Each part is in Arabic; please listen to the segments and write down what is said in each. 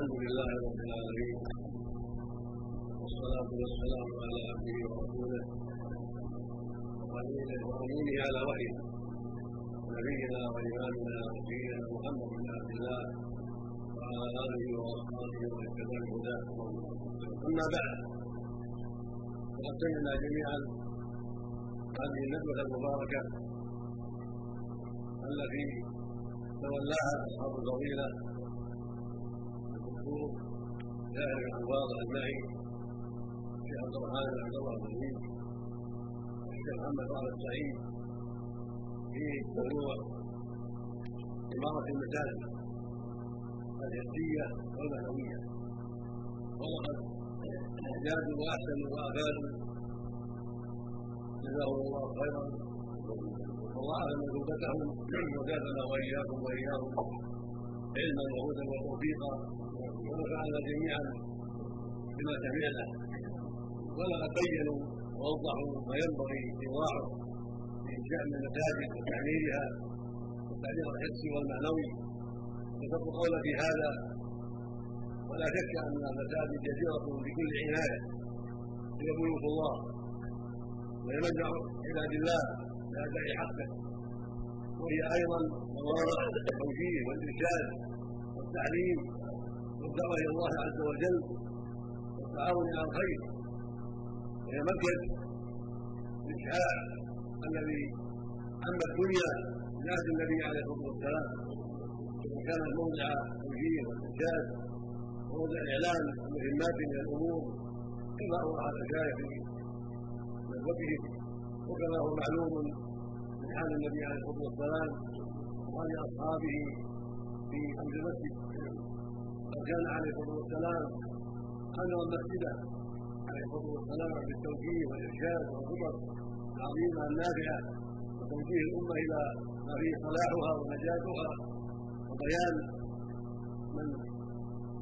الحمد لله رب العالمين. والصلاة والسلام على عبده ورسوله وأمينه على وحيه. نبينا وإمامنا وسيدنا محمد بن عبد الله وعلى آله وأصحابه ومن تبع هداه أما بعد فقد سمعنا جميعا هذه الندوة المباركة التي تولاها أصحاب الفضيلة الدكتور جاهل الحفاظ المعي الشيخ عبد الرحمن بن عبد الله الرحيم الشيخ محمد طه السعيد في موضوع إمارة المساجد الحسية والمعنوية. ولقد أجادوا وأحسنوا وأفادوا جزاهم الله خيرا. اعلم مثوبتهم وزادنا وإياكم وإياهم. علما وهدى وتوفيقا ونفعنا جميعا بما سمعنا ولقد بينوا ووضحوا ما ينبغي ايضاحه في شأن المساجد وتعميرها والتعليق الحسي والمعنوي. وذكروا قول في هذا. ولا شك أن المساجد جديره بكل عناية. هي بيوت الله. وهي مجمع عباد الله. بأداء حقه. وهي أيضا مواضع التوجيه والإرشاد والتعليم والدعوة إلى الله عز وجل والتعاون على الخير. وهي مركز الإشعاع الذي عم الدنيا بناس النبي عليه الصلاة والسلام وكانت موضع التوجيه والإرشاد وموضع الإعلان المهمات من الأمور كما أوضح المشايخ في ندوتهم وكما هو معلوم من حال النبي عليه الصلاة والسلام وحال أصحابه في أمر المسجد. قد كان عليه الصلاة والسلام أمر المسجد عليه الصلاة والسلام بالتوجيه والإرشاد والخطب العظيمة النافعة وتوجيه الأمة إلى ما فيه صلاحها ونجاتها وبيان من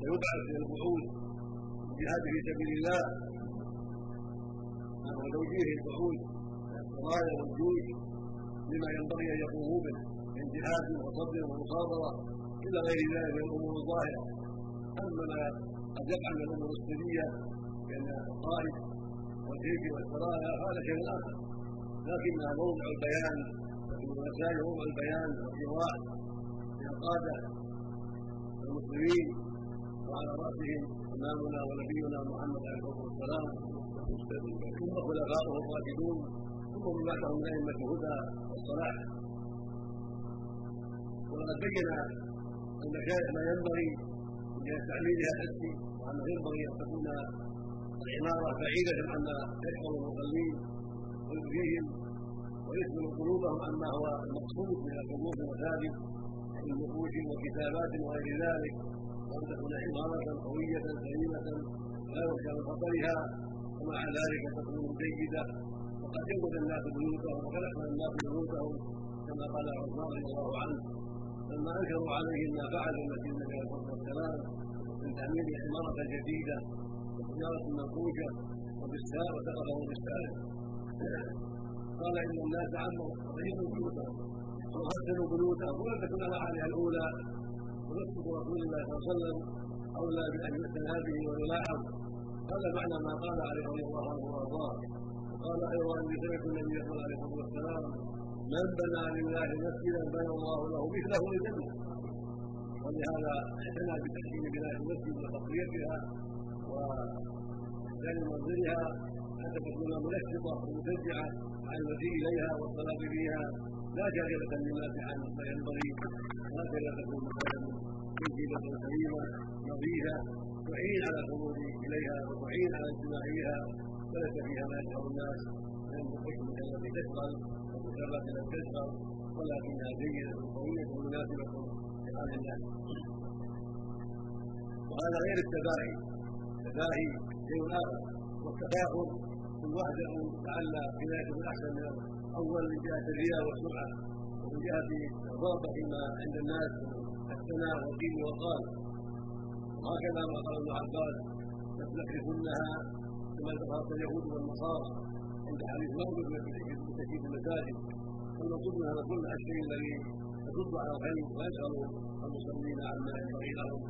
سيبعث إلى البعوث الجهاد في سبيل الله. وتوجيه البعوث الرايه والجوع لما ينبغي أن يقوموا به من جهاد وصبر ومصابرة إلى غير ذلك من الأمور الظاهرة. أما ما قد يقع من الأمور السريه بين القائد والجيش والسرايا هذا شيء آخر. لكنها موضع البيان وفي المسائل موضع البيان والايضاح للقاده المسلمين وعلى رأسهم إمامنا ونبينا محمد عليه الصلاة والسلام ثم خلفاؤه الراشدون. ثم من بعدهم ائمه الهدى والصلاح. ولقد بين المشارع ما ينبغي من تعليلها الحسي وأنه ينبغي أن تكون العمارة بعيدة عما يشعر المصلين ويؤذيهم ويثمن قلوبهم عما هو المقصود من الحضور في المساجد من نقوش وكتابات وغير ذلك. وأن تكون عمارة قوية سليمة لا يخشى من خطرها. ومع ذلك تكون جيدة. وقد ينقذ الناس بيوتهم احسن الناس بيوتهم كما قال عثمان رضي الله عنه لما أنكروا عليهم ما فعلوا النبي عليه الصلاه والسلام من تعمير عمارة جديدة وسياره منقوشه وبالسار وسقطه بالسار قال إن الناس عموا وغيروا بيوتهم وغسلوا بيوتهم ولم تكن الاحاديث الأولى. ونسبه رسول الله صلى الله عليه وسلم أولى بأن يحسن هذه ويلاحظ. هذا معنى ما قال عليه رضي الله عنه وأرضاه. وقال أيضا اني سمعت النبي صلى الله عليه وسلم من بنى لله مسجدا بنى الله له مثله للجنة. ولهذا اعتنى بتحسين بناء المسجد وتقويتها وإحسان منزلها حتى تكون منشطة ومشجعة عن المجيء إليها والصلاة فيها. لا جاذبه للناس عن ما ينبغي هكذا تكون مثلا منزله سليمة نظيفة تعين على الخروج إليها وتعين على اجتماعها. وليس فيها ما يشعر الناس. من الحكم التي تشغل والمسابقات التي تشغل ولكنها جيده قويه مناسبه لحال الناس. وهذا غير التباهي. التباهي شيء آخر. والتفاخر كل واحد لعل كنايه أحسن من الأول من جهة الرياء والسمعه ومن جهة الرغبة فيما عند الناس. الثناء والقيل والقال وهكذا ما قال ابن عباس. لتحرفنها كما ذكرت اليهود والنصارى عند حديث مغرب بتشييد المساجد والمقصود من هذا كل الشيء الذي يصد على الخير ويشغل المصلين عما ينبغي لهم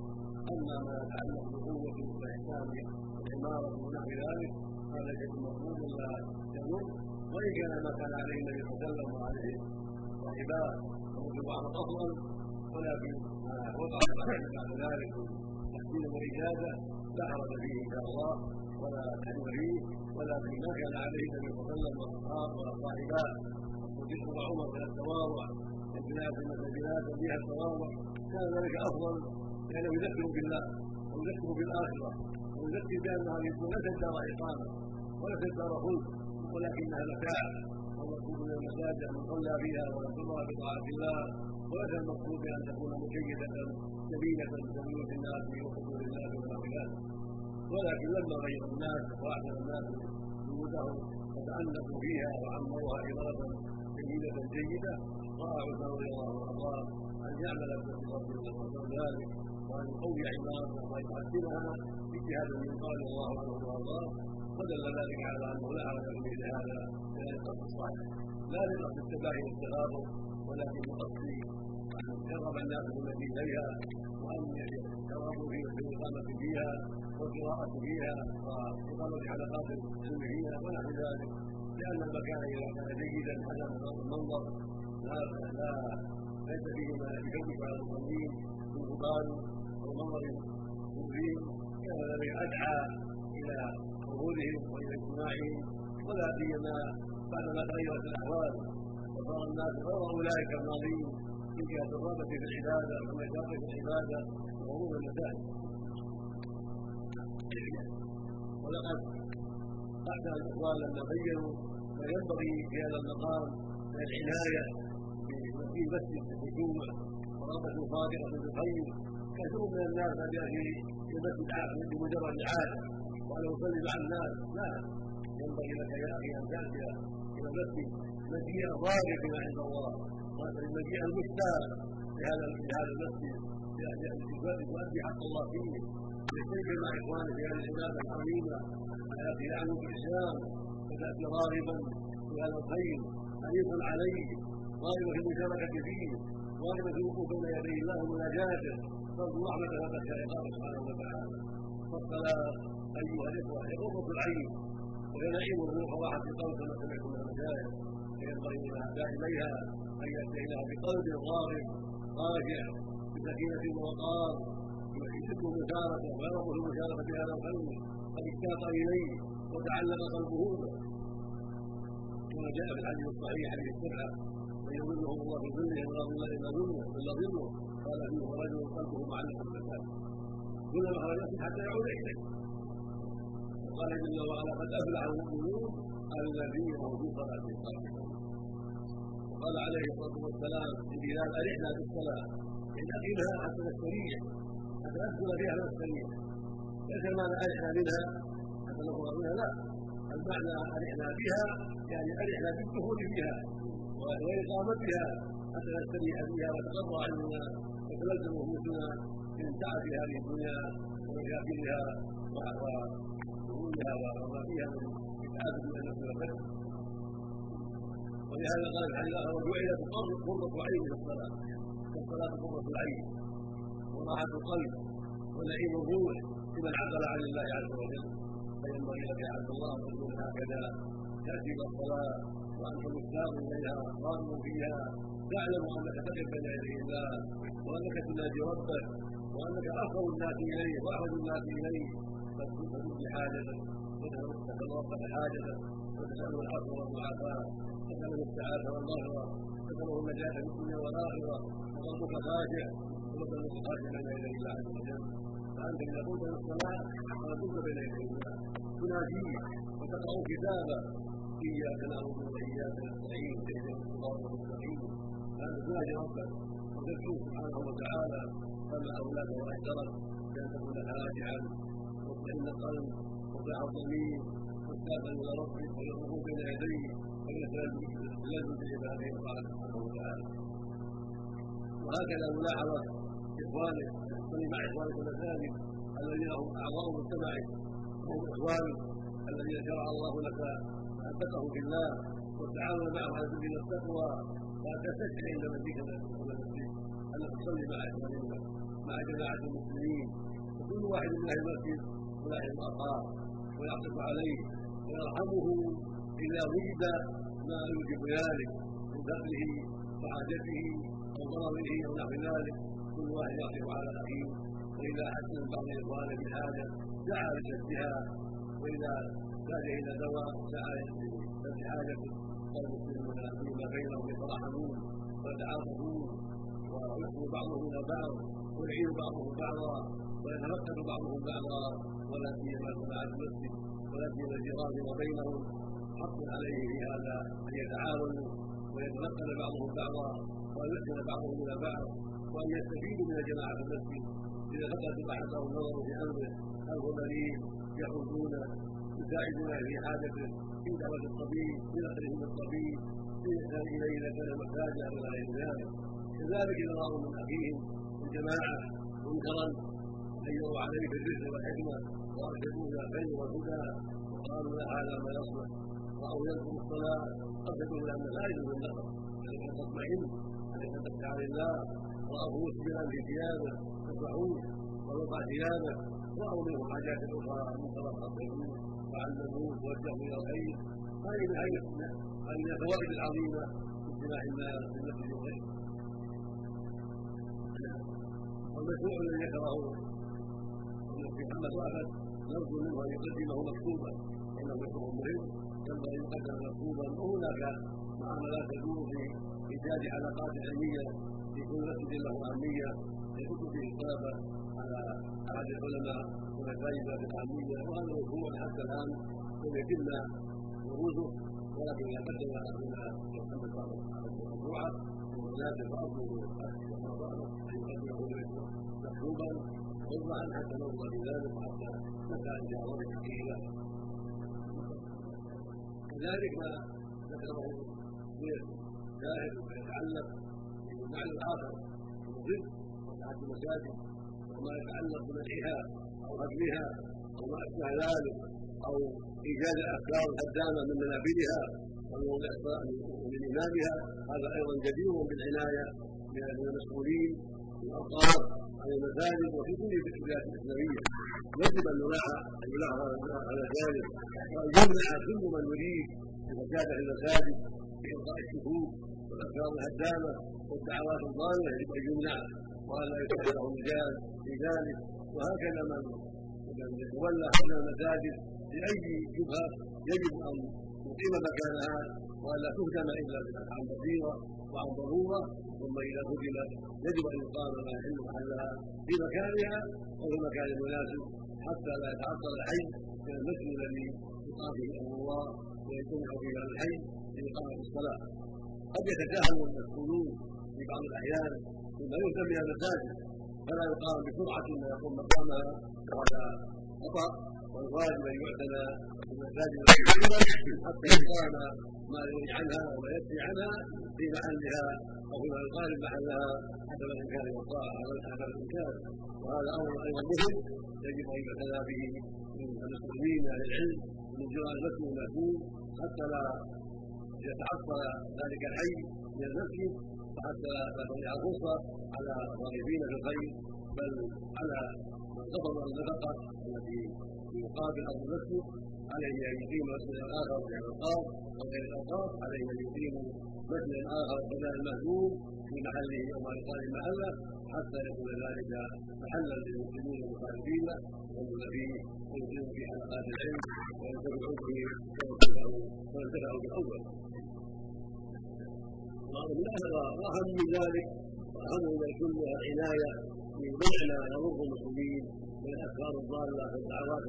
أما ما يتعلق بالقوة والإحسان والعماره ونحو ذلك هذا شيء مطلوب لا يمر وإن كان ما كان عليه النبي صلى الله عليه وسلم وعليه صاحباه ومثل افضل ولكن ما وقع بعد ذلك تحسين واجازه لا حرج فيه إن شاء الله. ولا تحريم فيه ولكن ما كان عليه النبي صلى الله عليه وسلم واصحابه واصحاباه وذكر عمر من التواضع. البلاد المساجدات وفيها التواضع. كان ذلك أفضل لأنه يذكر بالله ويذكر بالاخره ويذكر بأن هذه ليست دار إقامة وليست دار خلد ولكنها متاع والمقصود من المساجد ان صلى فيها ويذكرها بطاعة الله. وليس المقصود بأن تكون مجيدة جميله لبيوت الناس وحضور الناس ونحو ذلك ولكن لما غير الناس واعتنى الناس بيوتهم وتألفوا فيها وعمروها عمارة جميلة جيدة رأى عثمان رضي الله عنه أن يعمل بفضل ذلك وأن يقوي عباده وأن يحسنها باجتهاد من قال الله عنه وأرضاه ودل ذلك على أنه لا حرج في مثل هذا من القصد الصالح. لا لقصد التباهي والتغابر ولكن لقصد أن يرغب الناس بالتي إليها وأن يرغبوا في الإقامة فيها. والقراءة فيها وإقامة حلقات العلم فيها ونحو ذلك لأن المكان إذا كان جيدا حسن المنظر لا لا ليس فيه ما يشوش على المصلين من غبار أو منظر مبين كان ذلك أدعى إلى خروجهم وإلى اجتماعهم ولا سيما بعدما تغيرت الأحوال وصار الناس غير أولئك الماضين جهة الرغبة في العبادة والنشاط في العبادة وعموم المساجد ولقد أحسن الإخوان لما بينوا ما ينبغي في هذا المقام من العناية في المسجد الجمعة ورغبة صادقة بالخير كثير من الناس قد يأتي في المسجد بمجرد عادة وأنا أصلي مع الناس. لا. ينبغي لك يا أخي أن تأتي إلى المسجد مجيئا راغبا عند الله. مجيئا مشتاقا لهذا في المسجد لتؤدي حق الله فيه لتجد مع اخوانك في هذه العباده العظيمه وياتي عنه بالاسلام وتاتي راغبا في هذا الخير حريصا عليه راغبا في المشاركه فيه راغبا في الوقوف بين يدي الله ومناجاته ترجو رحمته وتخشى عقابه سبحانه وتعالى فالصلاه ايها الاخوه هي قرة العين وهي نعيم الروح وراحه القلب كما سمعتم من المشايخ فينبغي للأعداء إليها أن يأتي إليها بقلب راغب خاشع بسكينة ووقار يحب المشاركة في المشاركة في هذا الفن. قد اشتاق إليه وتعلق قلبه. كما جاء في الحديث الصحيح حديث السبعة من يظله الله في ظله ولا ظل إلا ظله إلا ظله قال فيه رجل قلبه معلق بالمساجد كلما خرج حتى يعود إليه. وقال جل وعلا قد أفلح المؤمنون الذين هم في صلاتهم قال عليه الصلاة والسلام لبلال ارحنا بالصلاه اقيمها حتى نستريح حتى ندخل فيها ونستريح ليس المعنى ارحنا منها. حتى نخرج منها لا. المعنى ارحنا بها يعني ارحنا بالدخول فيها وإقامتها. حتى نستريح فيها وتقر عننا وتلزم نفوسنا من تعب هذه الدنيا ومشاكلها وظهورها وما فيها من تعب من النفس والبدن ولهذا قال الآخر وجعلت قرة عين في فالصلاة قرة العين وراحة القلب ونعيم الروح لمن عقل عن الله عز وجل. فينبغي لك يا عبد الله أن تكون هكذا تأتي إلى الصلاه وأنت مشتاق إليها راغب فيها. تعلم أنك تقف بين يدي الله وأنك تناجي ربك وأنك اقرب الناس اليه واحوج الناس اليه فتؤتي حاجتك وتسال ربك حاجتك وتساله العفو والمعافاة تساله السعادة والمغفرة. النجاه في الدنيا والآخرة وقلبك خاشع وقلبك خاشع بين يدي الله عز وجل. فأنت إذا قمت للصلاه كنت بين يدي الله. تناديه وتقرأ كتابه إياك نعبد وإياك نستعين. اهدنا الصراط المستقيم. فأنت تنادي ربك. وتدعو سبحانه وتعالى. كما أولاك واحذرك بان تكون خاشعا مطمئن القلب وضع الضمير. مشتاقا إلى ربك. ويرغب بين يديه. ويلتزم بعباده الله سبحانه وتعالى وهكذا ملاحظه إخوانك صلي مع إخوانك المساجد الذين هم أعضاء مجتمعك وهم إخوانك الذين شرع الله لك محبته في الله والتعاون معهم على البر والتقوى وأن تستشعر عند إلى المسجد انك تصلي مع إخوانك مع جماعة المسلمين. وكل واحد من أهل المسجد يلاحظ أخاه ويعطف عليه ويرحمه. اذا وجد ما يوجب ذلك من فقره وحاجته أو ضرره أو نحو ذلك. كل واحد يعطف على أخيه. وإذا حس من بعض اخوانه بحاجه دعا لسدها وإذا احتاج إلى دواء دعا لسد حاجته والمسلمون فيما بينهم يتراحمون ويتعاطفون ويحسن بعضهم إلى بعض ويعين بعضهم بعضا ويتنقل بعضهم بعضا. ولا سيما جماعة المسجد ولا سيما الجيران وبينهم حق عليه في هذا أن يتعاونوا ويتنقل بعضهم بعضا ويحسن بعضهم إلى بعض وأن يستفيدوا من جماعة المسجد. إذا فقدت احدهم النظر في أمره هو مريض يخرجون يساعدون في حاجته في دعوة الطبيب في نقلهم الطبيب في الاحسان إليه اذا كان محتاجا إلى غير ذلك. كذلك اذا راوا من أخيهم الجماعة منكرا. ايروا عليه بالرزق والحكمة وارشدوه إلى الخير والهدى وقالوا هذا ما يصلح. راوا يذكر الصلاه ارشدوه إلى أن لا يجوز النقر عليك أن تطمئن عليك أن تخشع لله راوه مسبلا في ثيابه فاسمعوه ووضع ثيابه راوا منه حاجات أخرى منكرا فاطلبوه وعلموه ووجهوا إلى الخير. هذه من هذه من الفوائد العظيمة في اجتماع الناس في المسجد وغيره والمشروع الذي ذكره محمد واحد نرجو منه أن يقدمه مكتوبا. إنه مشروع مهم. ينبغي ان يقدم مكتوبا وهناك معاملات تدور في إيجاد علاقات علمية في كل مسجد له اهميه يحط فيه الطلبه على أحد العلماء والمساجد الاهميه وهذا مشروع حتى الآن لم يتم بروزه ولكن اذا قدم اخونا محمد واحد مشروعه وهناك بعض مكتوبا وضعا حتى نرضى بذلك حتى متى ان جاء وقت ما ذكره الشيخ شاهد وما يتعلق بالمعنى الآخر من الرزق وسعه المساجد وما يتعلق بمدحها أو هدمها أو ما أشبه ذلك أو إيجاد الافكار الهدامه من منابذها ومن امامها هذا أيضا جدير بالعناية من المسؤولين في عن المساجد وفي كل الكليات الاسلاميه يجب أن أن يلاحظ على ذلك. وان يمنع كل من يريد الزكاه في المساجد بإلقاء الشكوك والأفكار الهدامة والدعوات الضالة. يجب أن يمنع وأن لا يتخذ له رجال في ذلك. وهكذا من من يتولى حول المساجد لأي شبهة يجب أن يقيم مكانها وأن لا تهدم إلا عن بصيرة وعن ضرورة ثم إذا هدمت يجب أن يقام ما يحل محلها في مكانها وفي المكان المناسب حتى لا يتعطل الحي من المسجد الذي يقام فيه أمر الله ويجتمع فيه أهل الحي لإقامة الصلاة. قد يتجاهل المسؤولون في بعض الأحيان مما يهتم بها المساجد فلا يقام بسرعة ما يقوم مقامها وهذا خطأ. والواجب أن يعتنى بالمساجد حتى يقام ما يغني عنها وما يكفي عنها في محلها أو فيما يقارب محلها حسب الإمكان والطاعة على الإمكان وهذا أمر أيضا مهم يجب أن يعتنى به من المسلمين أهل العلم من جيران المسجد المأثوم حتى لا يتعطل ذلك الحي من المسجد وحتى لا تضيع الفرصه على الراغبين في الخير بل على من قبض النفقه التي ارض المسجد عليه أن يقيم مسجدا آخر في الاوقاف أو غير عليه أن يقيم مسجدا آخر بدل المهدوم في محله أو ما يقال محله حتى يكون ذلك محلا للمسلمين المخالفين يدخلون فيه ويقيموا في حلقات العلم وينتفعوا به وينتفعوا بالاول واهم من ذلك واهم من الكل العنايه بمنع ما يضر المسلمين من الافكار الضاله والدعوات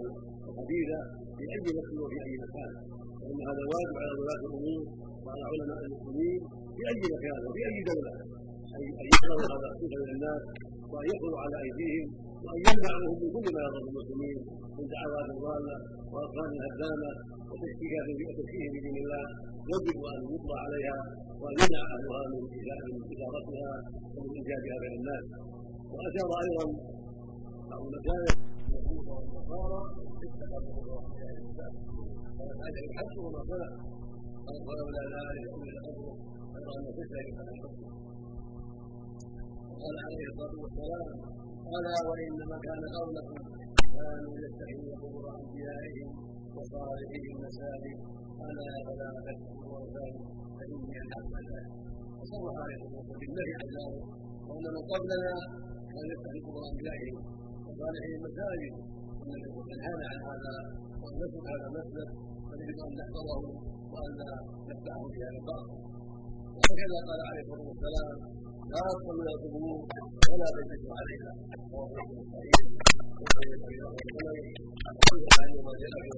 الخبيثه في أي مكان وفي أي مكان. وان هذا واجب على ولاة الأمور وعلى علماء المسلمين في أي مكان وفي أي دولة. أن يقرأوا هذا الخوف من الناس وأن يقروا على أيديهم وأن يمنعوهم من كل ما يضر المسلمين من دعوات ضالة وافكار هدامه وتشكيكات وتشكيك في دين الله. يجب أن يطلع عليها وأن يمنع أهلها من اثارتها ومن إيجادها بين الناس. وأشار أيضا بعض المشايخ اليهود والنصارى اتخذوا الله الحج وما صنع قال ولولا ذلك أمر امره غير ان تشرك وقال عليه الصلاه والسلام الا وانما كان قولكم كانوا يتخذون قبور انبيائهم وصالحهم مساجد الا فلا تتقوا ذلك فاني الحق ذلك وصرح عليه الصلاه بالنهي عن ذلك وإن من قبلنا كان يتخذ قبور انبيائهم وصالحهم مساجد ومن هان عن هذا وان نترك هذا المسجد فيجب أن نحفظه وأن نفتحه في هذا الباطل وهكذا قال عليه الصلاة والسلام لا تصلوا إلى القبور ولا تجلسوا عليها.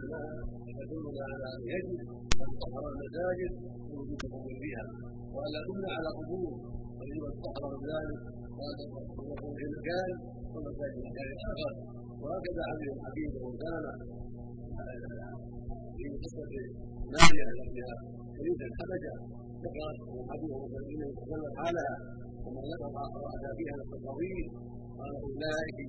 النهى يدلنا على ان يجب أن تطهر المساجد فيها. تبنى على قبور ويجب ان تطهر من ذلك وان تكون في والمساجد في مكان اخر وهكذا عمل الحبيب وكان في قصه ناريه فيها شريك الحبشه ذكرت الحبيب عليه وسلم حالها ومن ذكر رأى فيها نفس طويل قال أولئك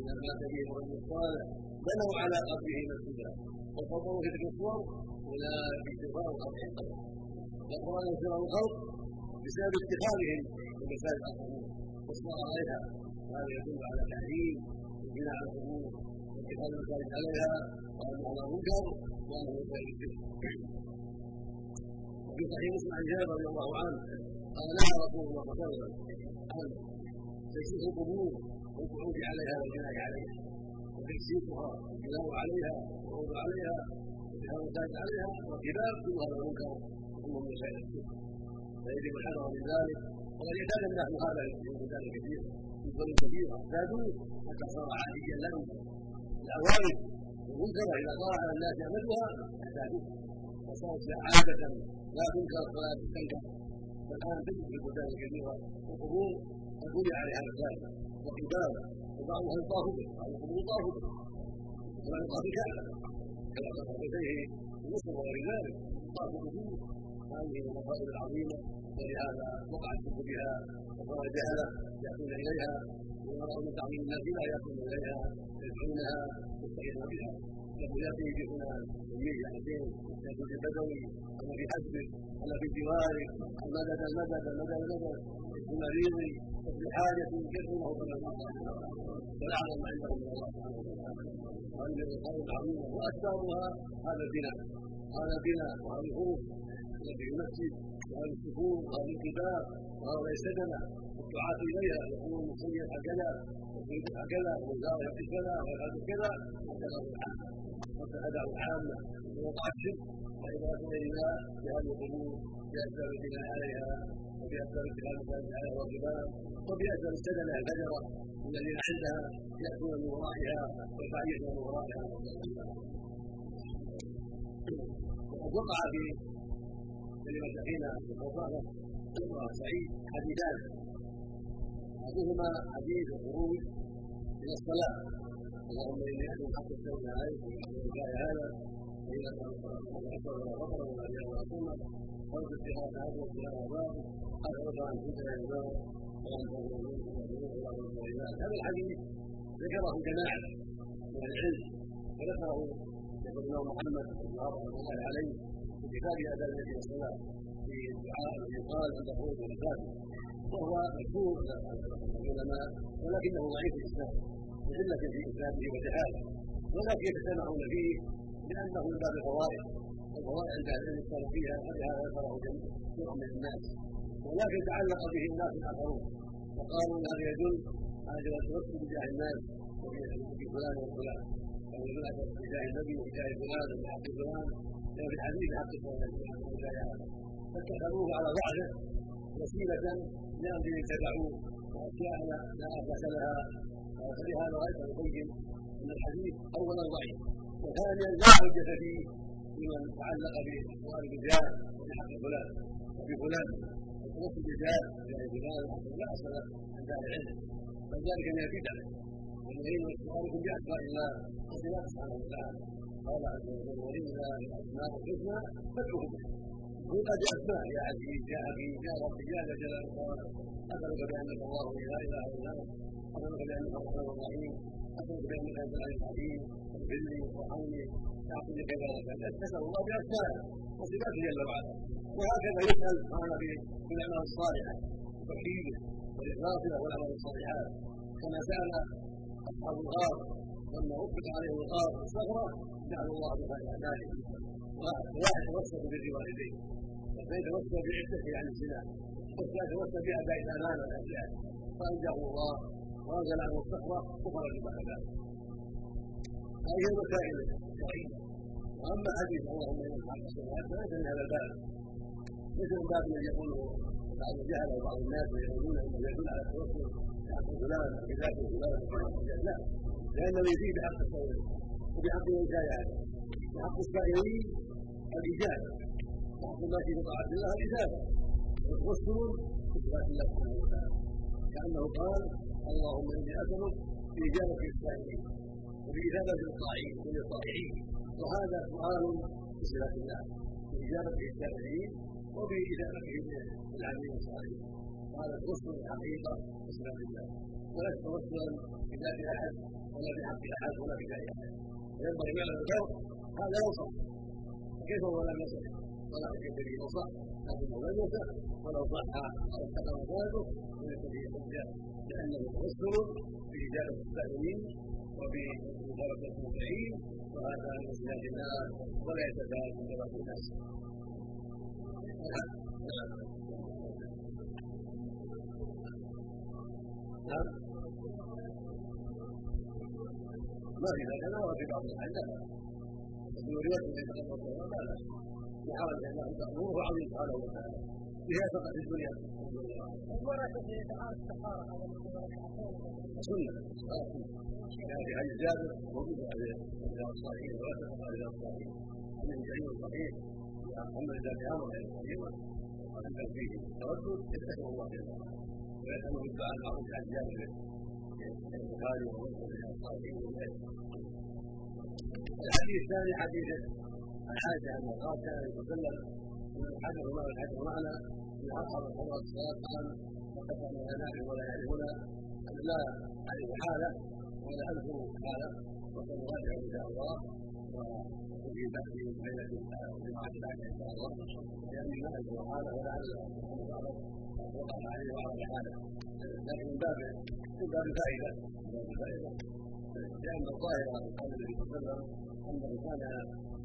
إذا مات بهم الرجل الصالح بنوا على قبره مسجدا وصوروا تلك الصور أولئك شفاء القبر والقران يسير الخلق بسبب اتخاذهم لمساجد القبور والصلاه عليها وهذا يدل على تحريم البناء على القبور واتخاذ المساجد عليها وانه على منكر وانه يسير الشرك وفي صحيح مسلم عن جابر رضي الله عنه قال نهى رسول الله صلى الله عليه وسلم عن تشريف القبور والقعود عليها والبناء عليها وتكسيفها والبناء عليها والقعود عليها والجهاد المساجد عليها والكباب كل هذا منكر ثم من مسائل الشرك فيجب الحذر من ذلك وقد اعتاد الناس هذا ذلك كثير في ظلم كثيره اعتادوه حتى صار عاديا لهم. الاوائل المنكره إذا طرح على الناس يعملها اعتادوه وصارت عادة لا تنكر ولا تستنكر. فالآن تجد في البلدان الكبيرة القبور بني عليها مساجد وقباب وبعضها يطاف به بعض القبور يطاف به. ولا يطاف بكعبة. كما ذكر بيتيه مصر وغير ذلك يطاف به. هذه المصائب العظيمة ولهذا وقع الشرك بها وصار جهله ياتون إليها ويرون تعظيم الناس لا ياتون إليها يدعونها يستغيثون بها. له ياتي في هنا يميل ياتين ياتي في بدوي اما في حسبه اما في جواره المدد المدد المدد المدد في مريض وفي حاجة يدعونه كما والاعظم عندهم من الله سبحانه وتعالى. وهذه القول العظيمة وأكثرها هذا البناء. هذا البناء وهذه الخروج التي يمثل وهذه السفور وهذه الكتاب وهذا السجنه والدعاة إليها. يقول المصلي هكذا ويريد هكذا والزاويه يقول كذا ويفعل كذا وكذا العامه والاداء العامة ووقع الشرك فاذا اتينا بهذه القبور باسباب البناء عليها وباسباب اتخاذ المساجد عليها والقباب وباسباب السجنه الفجره الذين عندها يأتون من ورائها ويفعلون من ورائها. وقد وقع في كلمة أخينا وقال سعيد حديثان أحدهما حديث الخروج إلى الصلاة اللهم إني أحد حق السلام عليك وإن هذا فإذا كان أكثر ولا فقر ولا جاء ولا أو في اتخاذ هذا واتخاذ أباه قد رفع عن كنت لا يزال هذا الحديث ذكره جماعة من العلم وذكره الإمام محمد بن الله عليه في كتاب اداء النبي صلى الله عليه وسلم في الدعاء الذي قال عند وهو مشهور العلماء ولكنه ضعيف الإسلام لعله في اسلامه وجهاله ولكن يتسامحون فيه لأنه من باب الفوائد الفوائد عند أهل العلم قالوا فيها ولهذا ذكره كثير من الناس. ولكن تعلق به الناس الآخرون وقالوا هذا يدل على جواز التوسل بجاه الناس وفي فلان وفلان أو يدل على بجاه النبي وبجاه فلان وبحق فلان. في الحديث حق فاتخذوه على ضعفه وسيلة لأجل يتبعوه وأشياء لا أساس لها. فلهذا رأيت يبين أن الحديث أولا ضعيف. وثانيا لا حجة فيه لمن تعلق بأقوال الرجال بحق فلان وفي فلان. وتوسل الرجال بجاه فلان لا أصل عند أهل العلم. فذلك من البدع والذين يسألكم بأسماء الله وصفات سبحانه وتعالى. قال عز وجل ولله الاسماء الحسنى فادعوه قل قد أسماء يا عزيز يا حكيم يا رب يا ذا الجلال اسالك بأنك الله لا إله إلا أنت. اسالك بأنك الرحمن الرحيم. اسالك بأنك أنت العلي الحكيم اغفرني وارحمني. تعطي لك ذلك تسال الله باسمائه وصفاته جل وعلا. وهكذا يسال سبحانه في الاعمال الصالحة. وتوحيده والاخلاص له والاعمال الصالحات. كما سأل أصحاب الغار لما اطلق عليهم الغار الصغرى جعلوا الله بها ذلك واحد توسل بالوالدين والثاني توسل بعدته عن الزنا. والثالث توسل باباء الامانه والاهلها فأنجاه الله وأنزل عنه الصخره وخرج بعد ذلك. هذه المسائل الشرعية. وأما حديث اللهم ان الحق السماوات فليس من هذا الباب. ليس من باب الذي يقوله بعض الجهل أو بعض الناس ويقولون انه يدل على التوسل بحق فلان بذات فلان لا لأنه يزيد بحق الصوم وبحق من كان يعلم بحق السائلين الإجابة. وحق ما في طاعة الله الإجابة. والتوسل بصفات الله سبحانه وتعالى. كأنه قال اللهم إني أسألك بإجابة السائلين وبإجابة الطائعين وللطائعين وهذا سؤال بصفات الله. بإجابة السائلين وبإجابته العاملين الصالحين هذا توسل الحقيقة بصفات الله وليس توسلا بذات أحد ولا بحق أحد ولا بذات أحد. وينبغي يعلم الفرق هذا يوصف كيف هو لم يصح؟ ولا كيف به صح لكنه لم يصح ولو صح أو استقام ذلك فليس به حجه لأنه توسل بإجابة السائلين وبمباركة المطيعين وهذا من صفات الله ولا يتفاوت من الناس. نعم ما في ذلك لا في بعض النبي صلى الله عليه وسلم لا لا في حرج ان تامره عظيم سبحانه وتعالى بها فقط في الدنيا كان في حديث جابر موجود في الصالحين ولا تقرا رياض الصالحين من جعيد صحيح اما اذا كان أمر قديما وقد كان فيه تردد يتكل الله في الله ويأتمر الدعاء المعروف عن جابر البخاري ومسلم الصالحين الحديث الثاني حديث الحاجة أن قال كان يتكلم من الحجر وما الحجر معنا من أصحاب الحضرات الصلاة قال وكفى من نافع ولا يعرفنا أن لا أعرف حاله ولا أذكر حاله وسنراجع إن شاء الله وفي بحث بين جماعة بعد إن شاء الله لأني لا حاله ولا أعلم وقع عليه حاله لكن من باب من باب الفائدة من باب الفائدة لأن الظاهر قول النبي صلى الله عليه وسلم أنه كان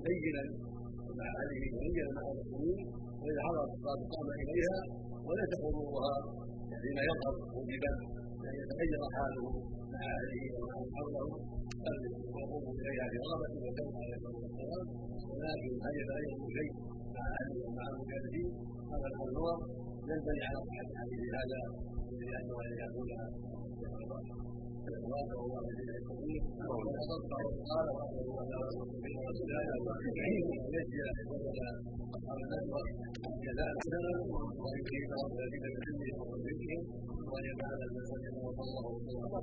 لينا مع أهله ولينا مع المسلمين وإذا حضرت الصلاة قام إليها وليس حضورها حين يظهر موجبا أن يتغير حاله مع أهله ومع من حوله يقوم إليها برغبة وكون عليه الصلاة والسلام ولكن هل يتغير شيء مع أهله ومع المجاهدين هذا النظر ينبني على صحة حديث هذا لأنه أن يقولها الله والله اليه الكريم وتصدق قال ويجزي حفظنا اصحاب النجوى جزاء حسنا ويكرم الذين بحلمهم وذكرهم وان يفعل المسلمين وصلى الله وسلم